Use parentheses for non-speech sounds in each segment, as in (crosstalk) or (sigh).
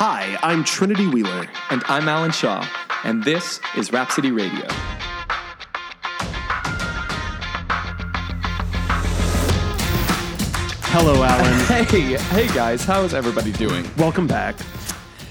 Hi, I'm Trinity Wheeler. And I'm Alan Shaw, and this is Rhapsody Radio. Hello, Alan. (laughs) Hey, hey guys, how is everybody doing? Welcome back.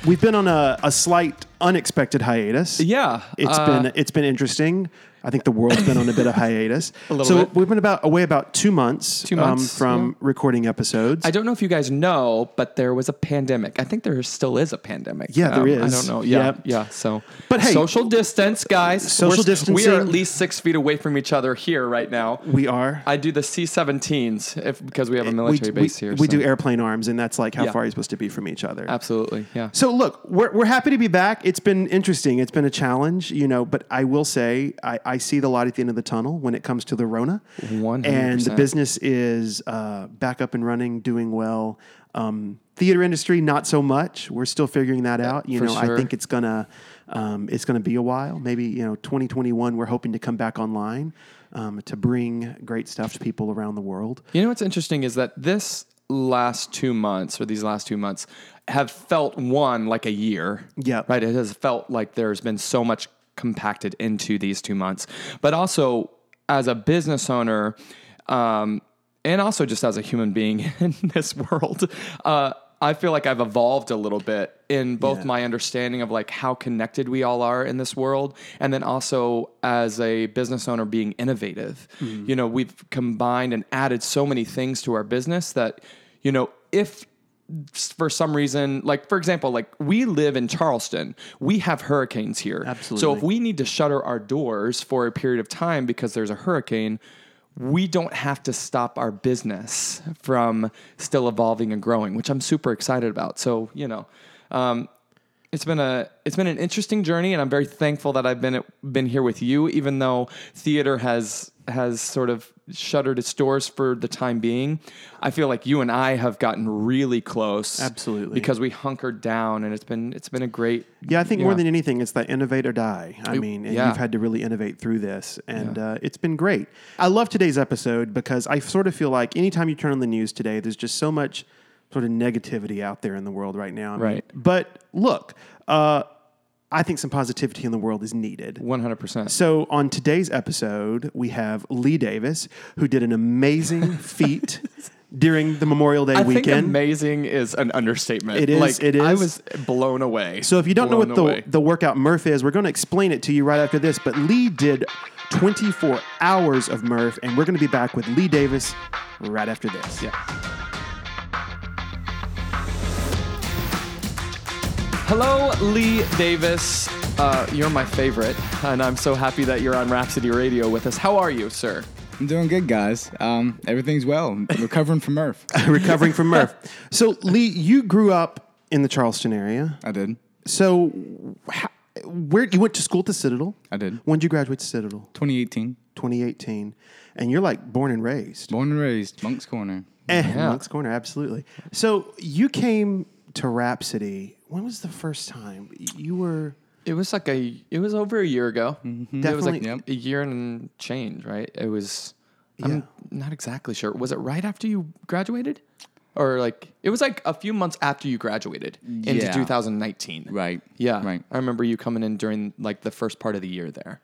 We've been on a, a slight unexpected hiatus. Yeah, It's uh, been it's been interesting. I think the world's been on a bit of hiatus. (laughs) A little so bit. we've been about away about two months, Two months, um, from yeah. recording episodes. I don't know if you guys know, but there was a pandemic. I think there still is a pandemic. Yeah, there Um, I don't know. Yeah, Yep. yeah. So, But hey- social distance, guys. Social We're We are at least six feet away from each other here right now. we are. I do the C-17s if because we have a military we- base here. we so- do airplane arms, and that's like how Yeah. far you're supposed to be from each other. absolutely. Yeah. So look, we're, we're happy to be back. It's been interesting. It's been a challenge, you know, but I will say I, I see the light at the end of the tunnel when it comes to the Rona. 100%. And the business is uh, back up and running, doing well. Um, theater industry, not so much. We're still figuring that out. You for know, I think it's gonna um, it's gonna be a while. Maybe you know, 2021. We're hoping to come back online um, to bring great stuff to people around the world. You know what's interesting is that this last two months or these last two months have felt one like a year. Yeah. Right. It has felt like there's been so much compacted into these two months. But also as a business owner, um, and also just as a human being (laughs) in this world, uh, I feel like I've evolved a little bit in both Yeah. my understanding of like how connected we all are in this world, and then also as a business owner being innovative. Mm-hmm. You know, we've combined and added so many things to our business that, you know, if for some reason, like for example, like we live in Charleston, we have hurricanes here. Absolutely. So if we need to shutter our doors for a period of time because there's a hurricane, we don't have to stop our business from still evolving and growing, which I'm super excited about. So you know, um, it's been a it's been an interesting journey, and I'm very thankful that I've been been here with you, even though theater has has sort of shuttered its doors for the time being. I feel like you and I have gotten really close, Absolutely. because we hunkered down, and it's been it's been a great Yeah, I think more Yeah. than anything, it's that innovate or die. I mean, and yeah. you've had to really innovate through this, and uh, it's been great. I love today's episode because I sort of feel like anytime you turn on the news today, there's just so much sort of negativity out there in the world right now. I mean, Right. But look, uh, I think some positivity in the world is needed. 100. percent So on today's episode, we have Lee Davis, who did an amazing (laughs) feat during the Memorial Day I think weekend. amazing is an understatement. It is, Like, it I was blown away. So if you don't know Blown what the, the workout Murph is, we're going to explain it to you right after this. But Lee did 24 hours of Murph, and we're going to be back with Lee Davis right after this. Yeah. Hello, Lee Davis. Uh, you're my favorite, and I'm so happy that you're on Rhapsody Radio with us. How are you, sir? I'm doing good, guys. Um, everything's well. I'm (laughs) recovering from Murph. (laughs) Recovering from Murph. So Lee, you grew up in the Charleston area. I did. So how, where you went to school at the Citadel? I did. When did you graduate to Citadel? 2018. 2018. And you're like born and raised. Born and raised, Moncks Corner. Eh, Yeah. Moncks Corner, absolutely. So you came to Rhapsody. When was the first time you were? It was like a. It was over a year ago. Mm-hmm. It was like Definitely. Yep. a year and change, right? It was. Yeah. I'm not exactly sure. Was it right after you graduated, or like it was like a few months after you graduated into Yeah. 2019? Right. Yeah. Right. I remember you coming in during like the first part of the year there.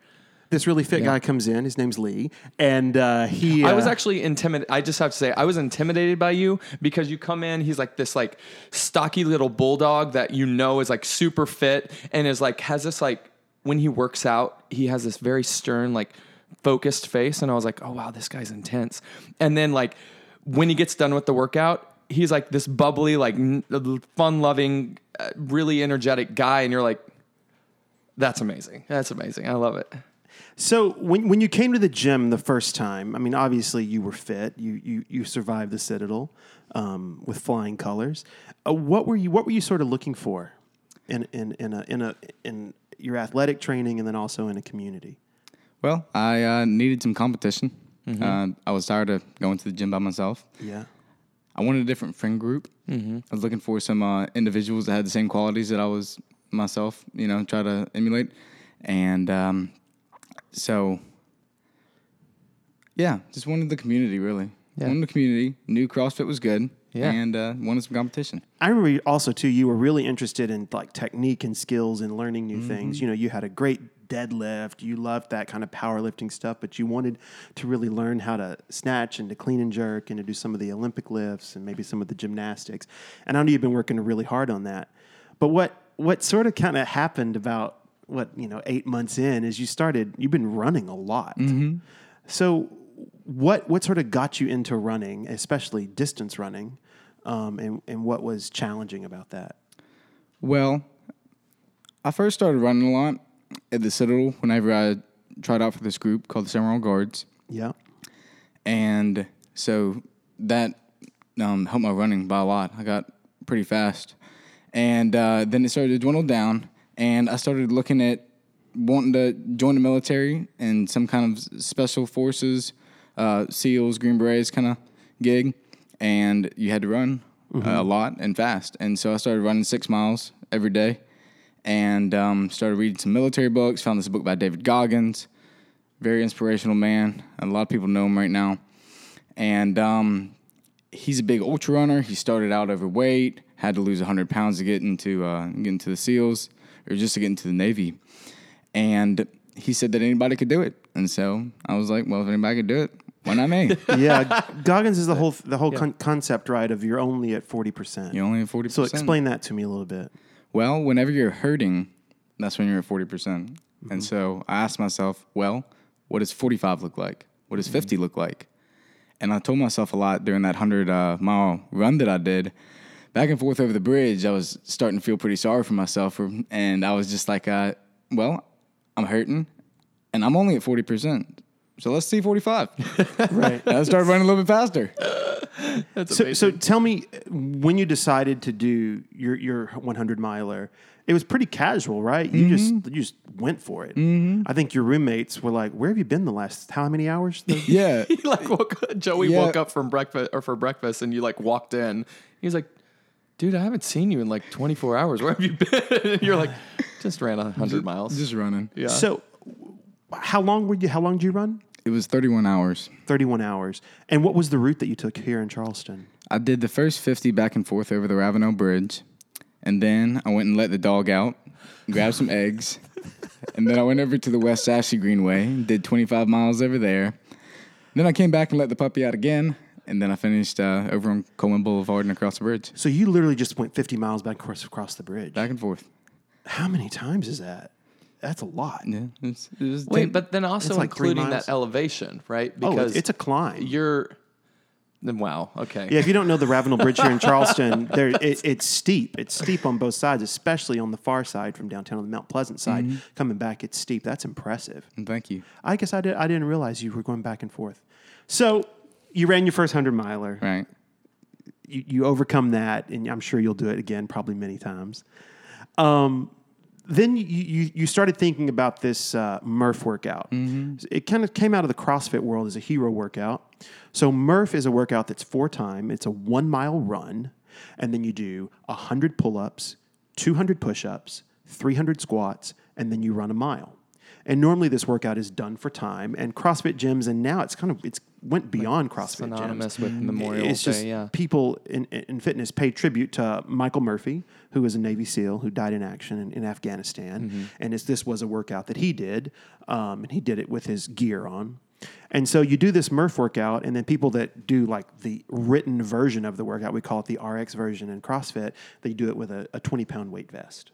This really fit guy comes in. His name's Lee, and uh, he. I was uh, actually intimidated. I just have to say, I was intimidated by you because you come in. He's like this like stocky little bulldog that you know is like super fit and is like has this like when he works out, he has this very stern like focused face, and I was like, oh wow, this guy's intense. And then like when he gets done with the workout, he's like this bubbly, like fun loving, uh, really energetic guy, and you're like, that's amazing. That's amazing. I love it. So when when you came to the gym the first time, I mean, obviously you were fit. You you you survived the Citadel um, with flying colors. Uh, what were you What were you sort of looking for in in in a in a in your athletic training, and then also in a community? Well, I uh, needed some competition. Uh, I was tired of going to the gym by myself. Yeah. I wanted a different friend group. I was looking for some uh, individuals that had the same qualities that I was myself, you know, try to emulate. And um, so, yeah, just wanted the community, really. Yeah. Wanted the community. Knew CrossFit was good. Yeah. and uh, won some competition. I remember also too. You were really interested in like technique and skills and learning Mm-hmm. new things. You know, you had a great deadlift. You loved that kind of powerlifting stuff, but you wanted to really learn how to snatch and to clean and jerk and to do some of the Olympic lifts and maybe some of the gymnastics. And I know you've been working really hard on that. But what what sort of kind of happened about what you know eight months in is you started. You've been running a lot. So what what sort of got you into running, especially distance running, um, and and what was challenging about that? Well, I first started running a lot at the Citadel whenever I tried out for this group called the Summerall Guards, Yeah, and so that um, helped my running by a lot. I got pretty fast, and uh, then it started to dwindle down, and I started looking at wanting to join the military and some kind of special forces, uh, SEALs, Green Berets kind of gig, and you had to run uh, a lot and fast, and so I started running six miles every day, and um, started reading some military books. Found this book by David Goggins, very inspirational man. A lot of people know him right now, and um, he's a big ultra runner. He started out overweight, had to lose 100 pounds to get into uh, get into the SEALs or just to get into the Navy. And he said that anybody could do it. And so I was like, well, if anybody could do it, why not me? (laughs) yeah. Goggins is the whole the whole con- concept, right? Of you're only at forty percent. You're only at 40%. So explain that to me a little bit. Well, whenever you're hurting, that's when you're at 40%. Mm-hmm. And so I asked myself, well, what does 45 look like? What does 50 look like? And I told myself a lot during that 100 uh, mile run that I did. Back and forth over the bridge, I was starting to feel pretty sorry for myself. And I was just like, uh, well, I'm hurting and I'm only at 40%. So let's see 45. (laughs) Right. And I started running a little bit faster. That's so so tell me when you decided to do your your 100 miler. It was pretty casual, right? You just you just went for it. I think your roommates were like, "Where have you been the last how many hours?" (laughs) Yeah. (laughs) he like woke Joey Yeah. woke up from breakfast or for breakfast and you like walked in. He's like, dude, I haven't seen you in like 24 hours. Where have you been? (laughs) you're like, (sighs) just ran a hundred miles. Just running. yeah. So, how long were you? How long did you run? It was 31 hours. 31 hours. And what was the route that you took here in Charleston? I did the first 50 back and forth over the Ravenel Bridge. And then I went and let the dog out, grabbed some eggs. (laughs) And then I went over to the West Ashley Greenway, did 25 miles over there. Then I came back and let the puppy out again. And then I finished uh, over on Coleman Boulevard and across the bridge. So you literally just went 50 miles back across, across the bridge. Back and forth. How many times is that? That's a lot. Yeah. It's, it was Wait, but then also like including that elevation, right? Oh, Because it's, it's a climb. you're. Then wow. Okay. Yeah, if you don't know the Ravenel Bridge here in (laughs) Charleston, there it, it's steep. It's steep on both sides, especially on the far side from downtown on the Mount Pleasant side. Coming back, it's steep. That's impressive. Thank you. I guess I did. I didn't realize you were going back and forth. So you ran your first hundred miler. Right. You, you overcome that, and I'm sure you'll do it again, probably many times. Um, then you, you you started thinking about this uh, Murph workout. It kind of came out of the CrossFit world as a hero workout. So Murph is a workout that's four time. It's a one mile run, and then you do hundred pull ups, two hundred push ups, three hundred squats, and then you run a mile. And normally this workout is done for time. And CrossFit gyms, and now it's kind of it's went beyond CrossFit Synonymous gyms with Memorial it's Day. just yeah. people in, in fitness pay tribute to Michael Murphy, who was a Navy SEAL who died in action in, in Afghanistan, Mm-hmm. and it's, this was a workout that he did, um, and he did it with his gear on. And so you do this Murph workout, and then people that do like the written version of the workout, we call it the RX version in CrossFit, they do it with a, a 20 pound weight vest.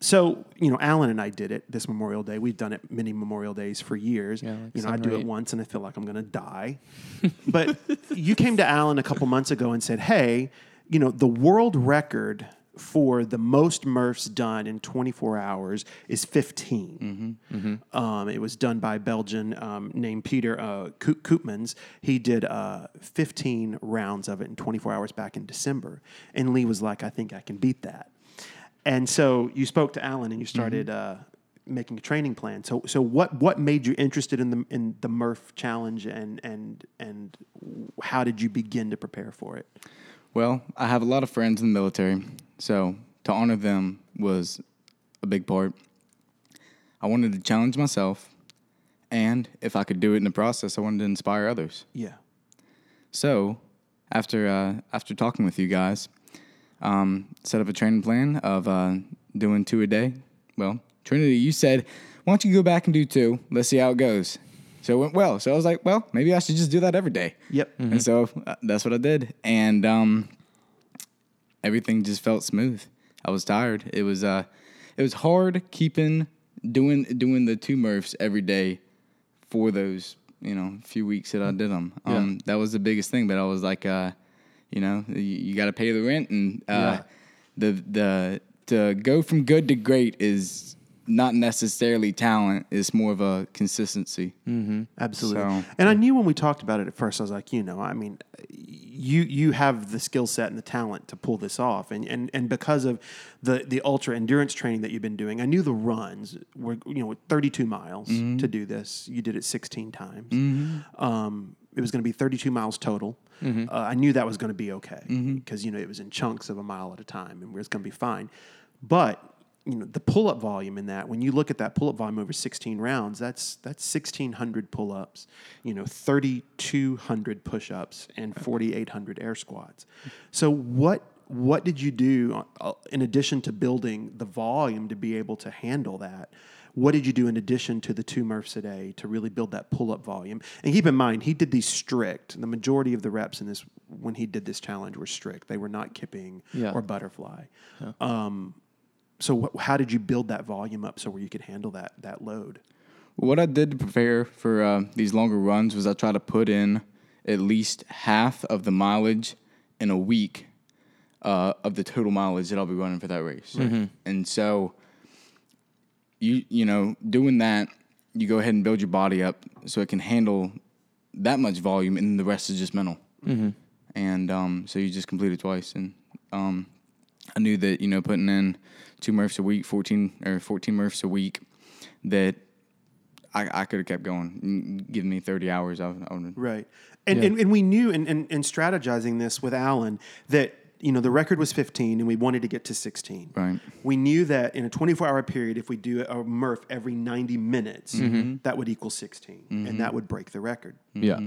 So, you know, Alan and I did it this Memorial Day. We've done it many Memorial Days for years. Yeah, like you know, I do it once and I feel like I'm going to die. (laughs) but you came to Alan a couple months ago and said, hey, you know, the world record for the most Murphs done in 24 hours is 15. Um, it was done by a Belgian um, named Peter uh, Koop- Koopmans. He did uh, 15 rounds of it in 24 hours back in December. And Lee was like, I think I can beat that. And so you spoke to Alan and you started uh, making a training plan. So, so what what made you interested in the in the Murph challenge and and and how did you begin to prepare for it? Well, I have a lot of friends in the military, so to honor them was a big part. I wanted to challenge myself, and if I could do it in the process, I wanted to inspire others. Yeah. So after uh, after talking with you guys, um, set up a training plan of uh, doing two a day. Well, Trinity, you said, why don't you go back and do two? Let's see how it goes. So it went well. So I was like, well, maybe I should just do that every day. Yep. And so uh, that's what I did. And um, everything just felt smooth. I was tired. It was uh, it was hard keeping doing doing the two Murphs every day for those you know few weeks that I did them. Um, That was the biggest thing. But I was like, uh, you know, you, you got to pay the rent, and uh, Yeah. the the to go from good to great is not necessarily talent. It's more of a consistency. Absolutely. So- and I knew when we talked about it at first, I was like, you know, I mean, you you have the skill set and the talent to pull this off, and and and because of the the ultra endurance training that you've been doing, I knew the runs were you know 32 miles to do this. You did it 16 times. Um, it was going to be 32 miles total. Uh, I knew that was going to be okay because you know it was in chunks of a mile at a time, and it was going to be fine. But you know the pull up volume in that when you look at that pull up volume over 16 rounds that's that's 1600 pull ups you know 3200 push ups and 4800 air squats so what what did you do uh, in addition to building the volume to be able to handle that what did you do in addition to the two Murphs a day to really build that pull up volume? And keep in mind, he did these strict. The majority of the reps in this, when he did this challenge, were strict. They were not kipping Yeah. or butterfly. Um, so wh- how did you build that volume up so where you could handle that that load? What I did to prepare for uh, these longer runs was I try to put in at least half of the mileage in a week uh, of the total mileage that I'll be running for that race. And so, you you know, doing that, you go ahead and build your body up so it can handle that much volume, and the rest is just mental. And um, so you just complete it twice, and um, I knew that you know putting in two Murphs a week, fourteen or fourteen Murphs a week, that I, I could have kept going. Mm, Give me thirty hours. I, would- I. Right. And, and, and we knew in, in, in strategizing this with Alan that, you know, the record was 15 and we wanted to get to 16. Right. We knew that in a 24 hour period, if we do a Murph every 90 minutes, mm-hmm. Mm-hmm. that would equal 16 and mm-hmm. that would break the record. Yeah.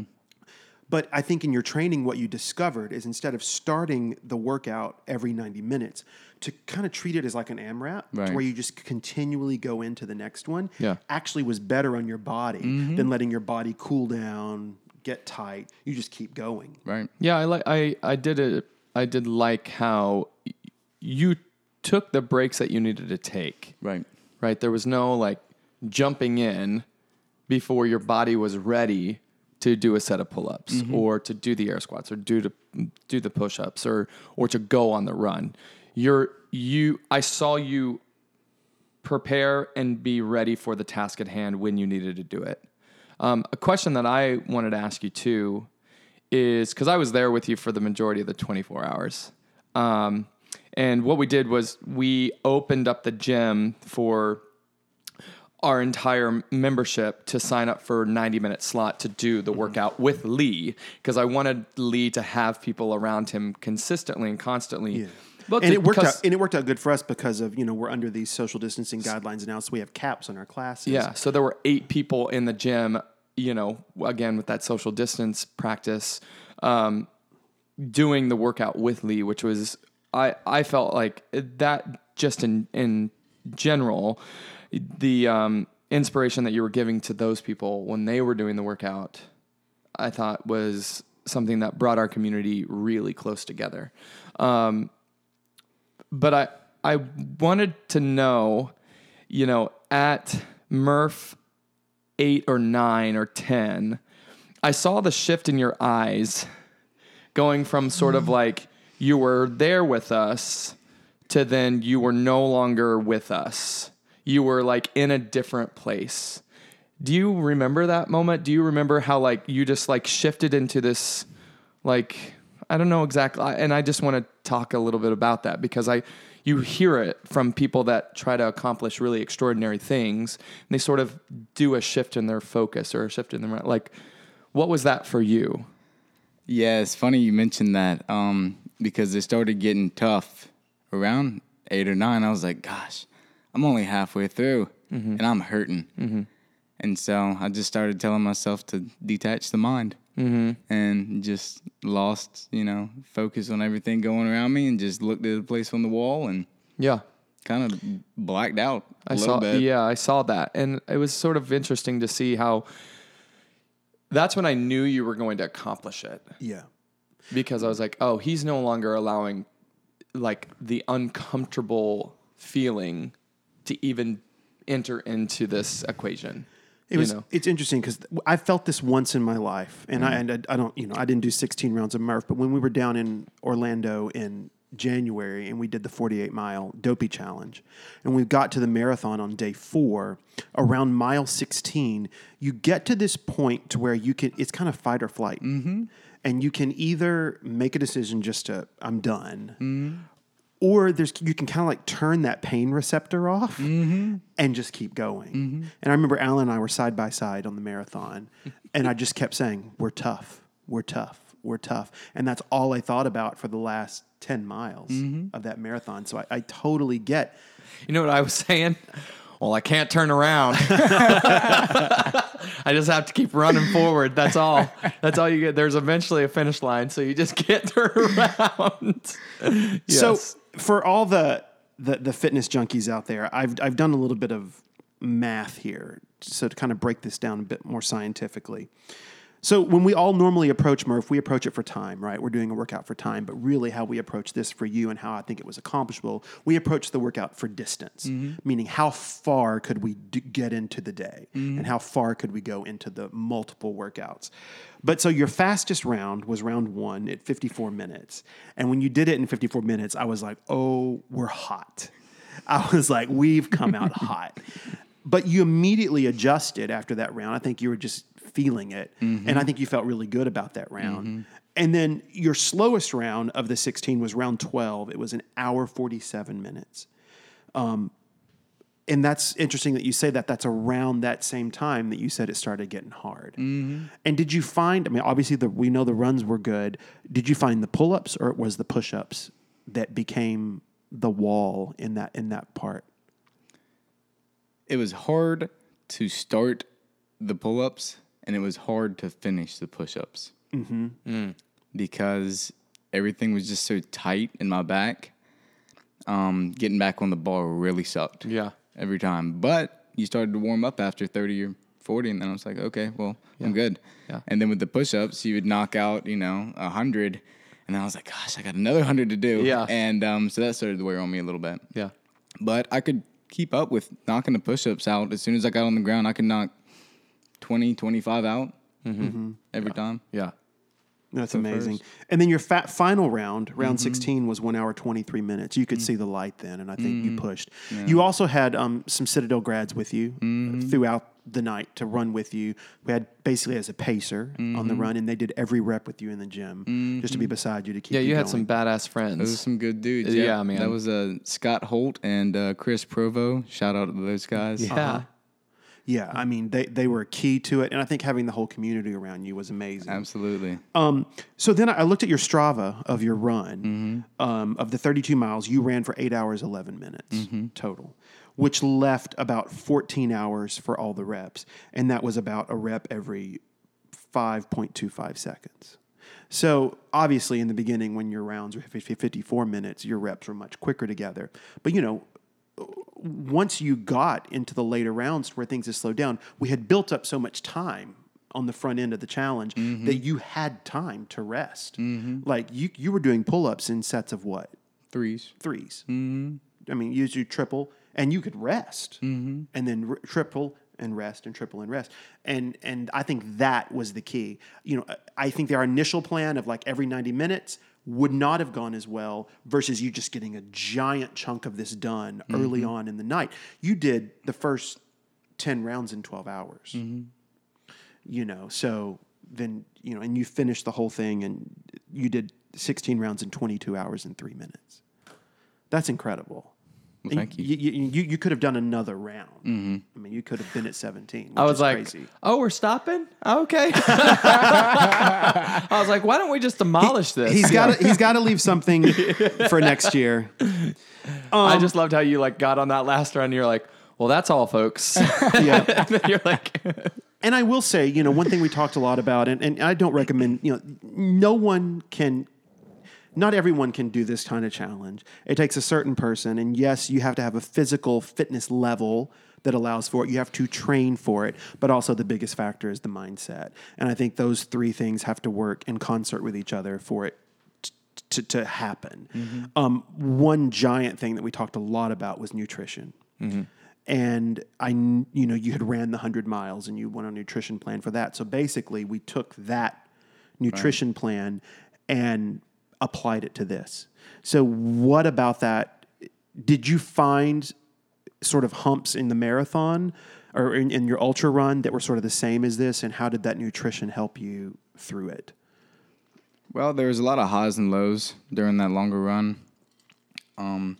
But I think in your training, what you discovered is instead of starting the workout every 90 minutes, to kind of treat it as like an AMRAP, to Right. where you just continually go into the next one, Yeah. actually was better on your body than letting your body cool down, get tight. You just keep going. Right. Yeah, I like I I did it. I did like how y- you took the breaks that you needed to take. Right. Right. There was no like jumping in before your body was ready to do a set of pull-ups or to do the air squats or do to do the push-ups or or to go on the run. You're you I saw you prepare and be ready for the task at hand when you needed to do it. Um, a question that I wanted to ask you too is because I was there with you for the majority of the 24 hours. Um, and what we did was we opened up the gym for our entire membership to sign up for 90 minute slot to do the workout with Lee because I wanted Lee to have people around him consistently and constantly. But and to- it worked out. And it worked out good for us because of you know we're under these social distancing guidelines now, so we have caps on our classes. Yeah. So there were eight people in the gym, you know, again with that social distance practice, um, doing the workout with Lee, which was I I felt like that just in in general, the um, inspiration that you were giving to those people when they were doing the workout, I thought was something that brought our community really close together. Um, but I I wanted to know, you know, at Murph eight or nine or ten, I saw the shift in your eyes, going from sort of mm. like you were there with us to then you were no longer with us. You were like in a different place. Do you remember that moment? Do you remember how like you just like shifted into this like I don't know exactly and I just want to talk a little bit about that because I you hear it from people that try to accomplish really extraordinary things and they sort of do a shift in their focus or a shift in their like what was that for you? Yeah, it's funny you mentioned that um, because it started getting tough around eight or nine. I was like, gosh, I'm only halfway through and I'm hurting. And so I just started telling myself to detach the mind. Mm-hmm. and just lost, you know, focus on everything going around me and just looked at the place on the wall and Yeah. kind of blacked out a I saw bit. yeah, I saw that. And it was sort of interesting to see how that's when I knew you were going to accomplish it. Yeah. Because I was like, oh, he's no longer allowing like the uncomfortable feeling to even enter into this equation. It was. you know? It's interesting because I felt this once in my life, and I and I, I don't, you know, I didn't do 16 rounds of Murph, but when we were down in Orlando in January and we did the 48 mile dopey challenge, and we got to the marathon on day four, around mile 16, you get to this point to where you can. It's kind of fight or flight, mm-hmm. and you can either make a decision just to I'm done. Or there's you can kind of like turn that pain receptor off mm-hmm. and just keep going. Mm-hmm. And I remember Alan and I were side by side on the marathon, and I just kept saying, "We're tough, we're tough, we're tough," and that's all I thought about for the last ten miles mm-hmm. of that marathon. So I, I totally get. You know what I was saying? Well, I can't turn around. (laughs) I just have to keep running forward. That's all. That's all you get. There's eventually a finish line, so you just can't (laughs) turn around. So Yes. For all the, the the fitness junkies out there, I've I've done a little bit of math here, so to kind of break this down a bit more scientifically. So when we all normally approach Murph, we approach it for time, right? We're doing a workout for time, but really how we approach this for you and how I think it was accomplishable, we approach the workout for distance, mm-hmm. meaning how far could we d- get into the day mm-hmm. and how far could we go into the multiple workouts. But so your fastest round was round one at 54 minutes. And when you did it in 54 minutes, I was like, oh, we're hot. I was like, we've come out (laughs) hot. But you immediately adjusted after that round. I think you were just feeling it. And mm-hmm. I think you felt really good about that round. Mm-hmm. And then your slowest round of the 16 was round 12. It was an hour 47 minutes. Um, and that's interesting that you say that. That's around that same time that you said it started getting hard. Mm-hmm. And did you find? I mean, obviously, the we know the runs were good. Did you find the pull ups or it was the push ups that became the wall in that in that part? It was hard to start the pull ups and it was hard to finish the push ups. Mm-hmm. Because everything was just so tight in my back. Um, getting back on the bar really sucked. Yeah. Every time. But you started to warm up after 30 or 40, and then I was like, okay, well, I'm good. Yeah. And then with the push ups, you would knock out, you know, 100. And then I was like, gosh, I got another 100 to do. Yeah. And um, so that started to wear on me a little bit. Yeah. But I could keep up with knocking the push ups out. As soon as I got on the ground, I could knock 20, 25 out every time. Yeah. That's amazing. And then your fat final round, round Mm-hmm. 16, was one hour 23 minutes. You could Mm. see the light then, and I think Mm-hmm. you pushed. You also had um, some Citadel grads with you Mm-hmm. throughout the night to run with you. We had basically as a pacer on Mm-hmm. the run, and they did every rep with you in the gym just to be beside you to keep you. Yeah, you had going. some badass Those are friends. some good dudes. Yeah, man. That was uh, Scott Holt and uh, Chris Provo. Shout out to those guys. Yeah. Yeah, I mean, they, they were key to it, and I think having the whole community around you was amazing. Absolutely. Um, so then I looked at your Strava of your run. Um, of the 32 miles, you ran for eight hours, 11 minutes total, which left about 14 hours for all the reps. And that was about a rep every 5.25 seconds. So obviously, in the beginning, when your rounds were 54 minutes, your reps were much quicker together. But you know, once you got into the later rounds where things had slowed down, we had built up so much time on the front end of the challenge mm-hmm. that you had time to rest. Mm-hmm. Like you, you were doing pull ups in sets of what? Threes. 3s mm-hmm. I mean, you do triple and you could rest and then triple and rest and triple and rest. And, and I think that was the key. You know, I think our initial plan of like every 90 minutes would not have gone as well versus you just getting a giant chunk of this done mm-hmm. early on in the night. You did the first 10 rounds in 12 hours. Mm-hmm. You know, so then, you know, and you finished the whole thing and you did 16 rounds in 22 hours and three minutes. That's incredible. Well, thank you. You, you, you could have done another round. Mm-hmm. I mean, you could have been at 17. I was is like, crazy. "Oh, we're stopping? Okay." (laughs) I was like, "Why don't we just demolish this?" He's got to he's got to leave something (laughs) for next year. I um, just loved how you like got on that last run. You're like, "Well, that's all, folks." (laughs) Yeah. and you're like, And I will say, you know, one thing we talked a lot about, and, and I don't recommend, you know, no one can, not everyone can do this kind of challenge. It takes a certain person, and yes, you have to have a physical fitness level that allows for it. You have to train for it, but also the biggest factor is the mindset. And I think those three things have to work in concert with each other for it to, to happen. Um, one giant thing that we talked a lot about was nutrition. And I, you know, you had ran the hundred miles and you went on a nutrition plan for that. So basically, we took that nutrition plan and applied it to this. So what about that? Did you find sort of humps in the marathon or in, in your ultra run that were sort of the same as this? And how did that nutrition help you through it? Well, there was a lot of highs and lows during that longer run. Um,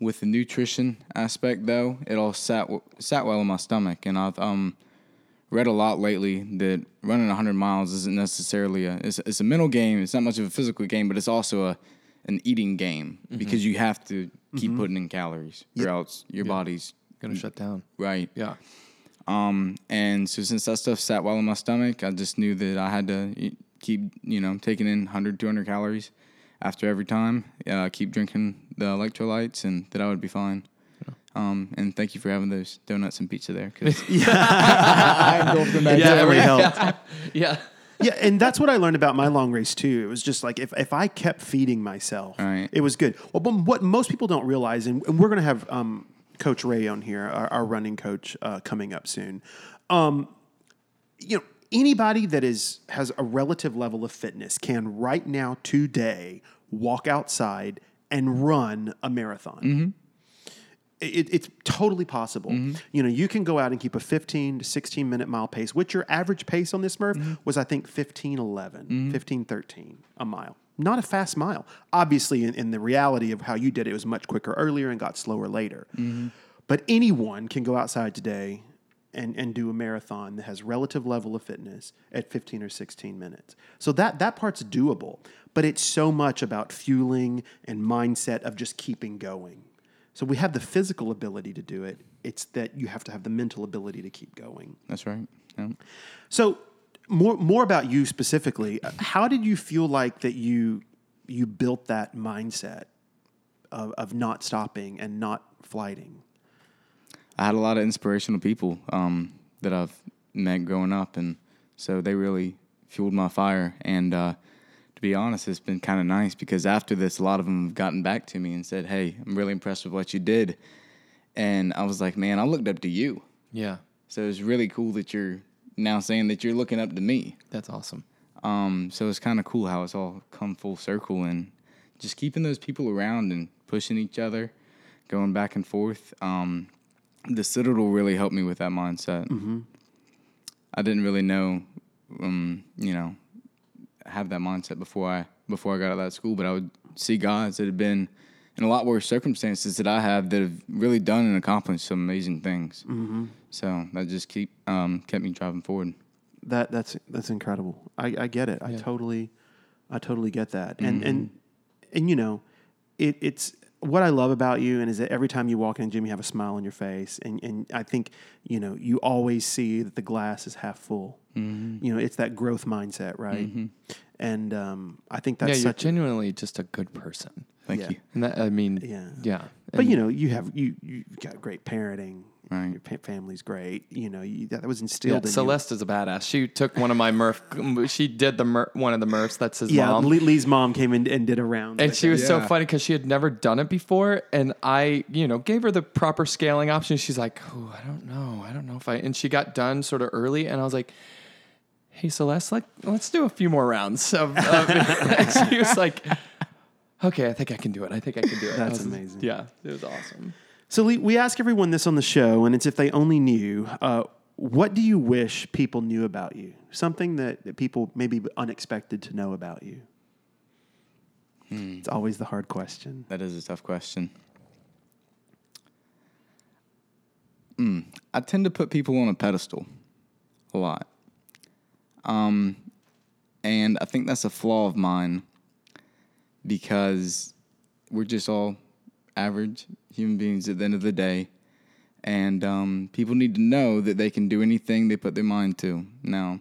with the nutrition aspect, though, it all sat sat well in my stomach, and I've um, read a lot lately that running 100 miles isn't necessarily a it's, it's a mental game. It's not much of a physical game, but it's also a an eating game because you have to keep putting in calories, or else your body's Gonna shut down. right. Yeah. Um, and so since that stuff sat well in my stomach, I just knew that I had to keep, you know, taking in 100, 200 calories after every time. Uh, keep drinking the electrolytes, and that I would be fine. Um, and thank you for having those donuts and pizza there. Cause (laughs) (laughs) I engulfed them back Yeah, there. really helped. (laughs) Yeah. yeah, and that's what I learned about my long race too. It was just like if, if I kept feeding myself, Right. it was good. Well, but what most people don't realize, and, and we're going to have um, Coach Ray on here, our, our running coach, uh, coming up soon. Um, you know, anybody that is has a relative level of fitness can right now today walk outside and run a marathon. It, it's totally possible. Mm-hmm. You know, you can go out and keep a 15 to 16 minute mile pace, which your average pace on this Murph mm-hmm. was, I think, 15 11, mm-hmm. 15 13 a mile. Not a fast mile. Obviously, in, in the reality of how you did it, it was much quicker earlier and got slower later. But anyone can go outside today and, and do a marathon that has relative level of fitness at 15 or 16 minutes. So that that part's doable, but it's so much about fueling and mindset of just keeping going. So we have the physical ability to do it. It's that you have to have the mental ability to keep going. That's right. Yeah. So more more about you specifically. How did you feel like that you you built that mindset of, of not stopping and not flighting? I had a lot of inspirational people um, that I've met growing up, and so they really fueled my fire. And uh, be honest, it's been kind of nice because after this, a lot of them have gotten back to me and said, "Hey, I'm really impressed with what you did." And I was like, "Man, I looked up to you." Yeah. So it's really cool that you're now saying that you're looking up to me. That's awesome. Um, so it's kind of cool how it's all come full circle and just keeping those people around and pushing each other, going back and forth. Um, the Citadel really helped me with that mindset. I didn't really know, um, you know, have that mindset before I before I got out of that school, but I would see guys that had been in a lot worse circumstances that I have that have really done and accomplished some amazing things. Mm-hmm. So that just keep um, kept me driving forward. That that's that's incredible. I, I get it. I totally, I totally get that. And and and you know, it, it's what I love about you, and is that every time you walk in the gym, you have a smile on your face, and and I think you know you always see that the glass is half full. You know, it's that growth mindset, right? And um, I think that's yeah, you're such. a, genuinely just a good person. Thank Yeah. you. And that, I mean, Yeah. yeah. But you know, you have you you've got great parenting. Right. Your pa- family's great. You know, you, that was yeah, instilled in Celeste is a badass. She took one of my Murph. She did the Mur- one of the Murphs. That's his you. Yeah, mom. Lee- Lee's mom came in and did a round. And she it. was so funny because she had never done it before, and I, you know, gave her the proper scaling option. She's like, "Oh, I don't know, I don't know if I." And she got done sort of early, and I was like, "Hey, Celeste, like, let's do a few more rounds." Of, of (laughs) she was like, "Okay, I think I can do it. I think I can do it." (laughs) That's was- amazing. Yeah, it was awesome. So Lee, we ask everyone this on the show, and it's if they only knew. Uh, what do you wish people knew about you? Something that, that people maybe unexpected to know about you. It's always the hard question. That is a tough question. Mm, I tend to put people on a pedestal a lot. Um, and I think that's a flaw of mine because we're just all average human beings at the end of the day. and um, people need to know that they can do anything they put their mind to. Now,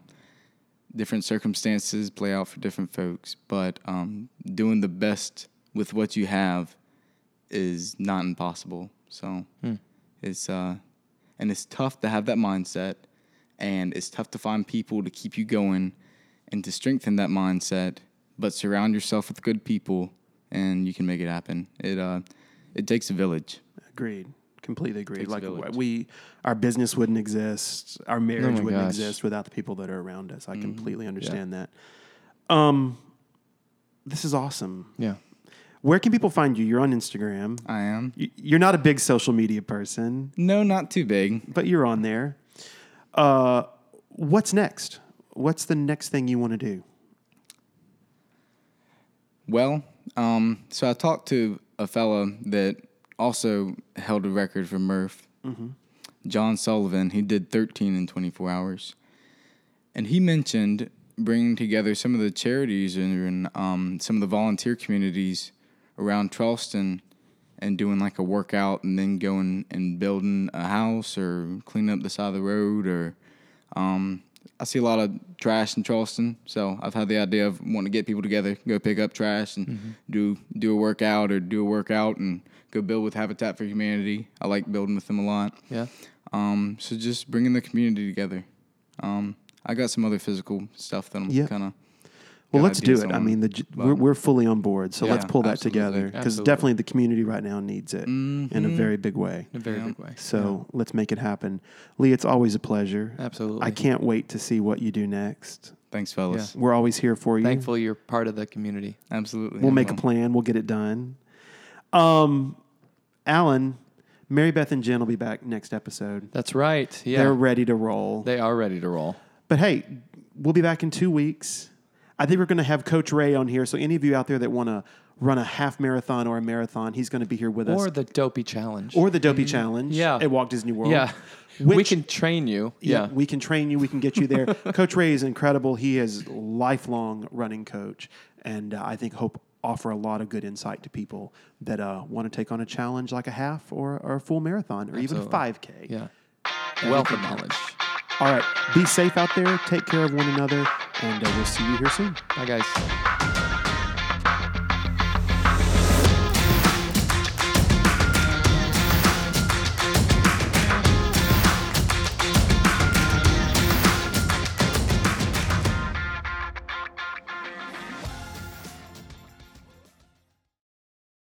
different circumstances play out for different folks, but um, doing the best with what you have is not impossible. So it's uh, and it's tough to have that mindset, and it's tough to find people to keep you going and to strengthen that mindset. But surround yourself with good people, and you can make it happen. It uh, it takes a village. Agreed. Completely agreed. Like we, our business wouldn't exist, our marriage my wouldn't gosh. exist without the people that are around us. I completely understand that. Um, this is awesome. Yeah. Where can people find you? You're on Instagram. I am. You- You're not a big social media person, No, not too big. but you're on there. Uh, what's next? What's the next thing you want to do? Well, um, so I talked to a fella that also held a record for Murph, John Sullivan. He did 13 in 24 hours. And he mentioned bringing together some of the charities and um, some of the volunteer communities around Charleston and doing like a workout and then going and building a house or cleaning up the side of the road or um, I see a lot of trash in Charleston, so I've had the idea of wanting to get people together, go pick up trash and do do a workout or do a workout and go build with Habitat for Humanity. I like building with them a lot. Yeah. Um, so just bringing the community together. Um, I got some other physical stuff that I'm Yeah. kind of. Well, let's do it. I mean, the, we're, we're fully on board, so Yeah, let's pull that absolutely. together because Absolutely. definitely the community right now needs it in a very big way. In a very Yeah. big way. So let's make it happen. Lee, it's always a pleasure. Absolutely. I can't wait to see what you do next. Thanks, fellas. We're always here for you. Thankful you're part of the community. Absolutely. We'll I make a plan. We'll get it done. Um, Alan, Mary Beth and Jen will be back next episode. That's right. Yeah. They're ready to roll. they are ready to roll. But hey, we'll be back in two weeks. I think we're going to have Coach Ray on here. So any of you out there that want to run a half marathon or a marathon, he's going to be here with us. Or the dopey challenge. Or the Dopey Challenge Yeah. at Walt Disney World. yeah. (laughs) we can train you. Yeah. we can train you. We can get you there. (laughs) coach Ray is incredible. He is lifelong running coach, and uh, I think hope offer a lot of good insight to people that uh, want to take on a challenge like a half or, or a full marathon or even a five k. Yeah. Wealth of knowledge. All right, be safe out there. Take care of one another, and uh, we'll see you here soon. Bye, guys.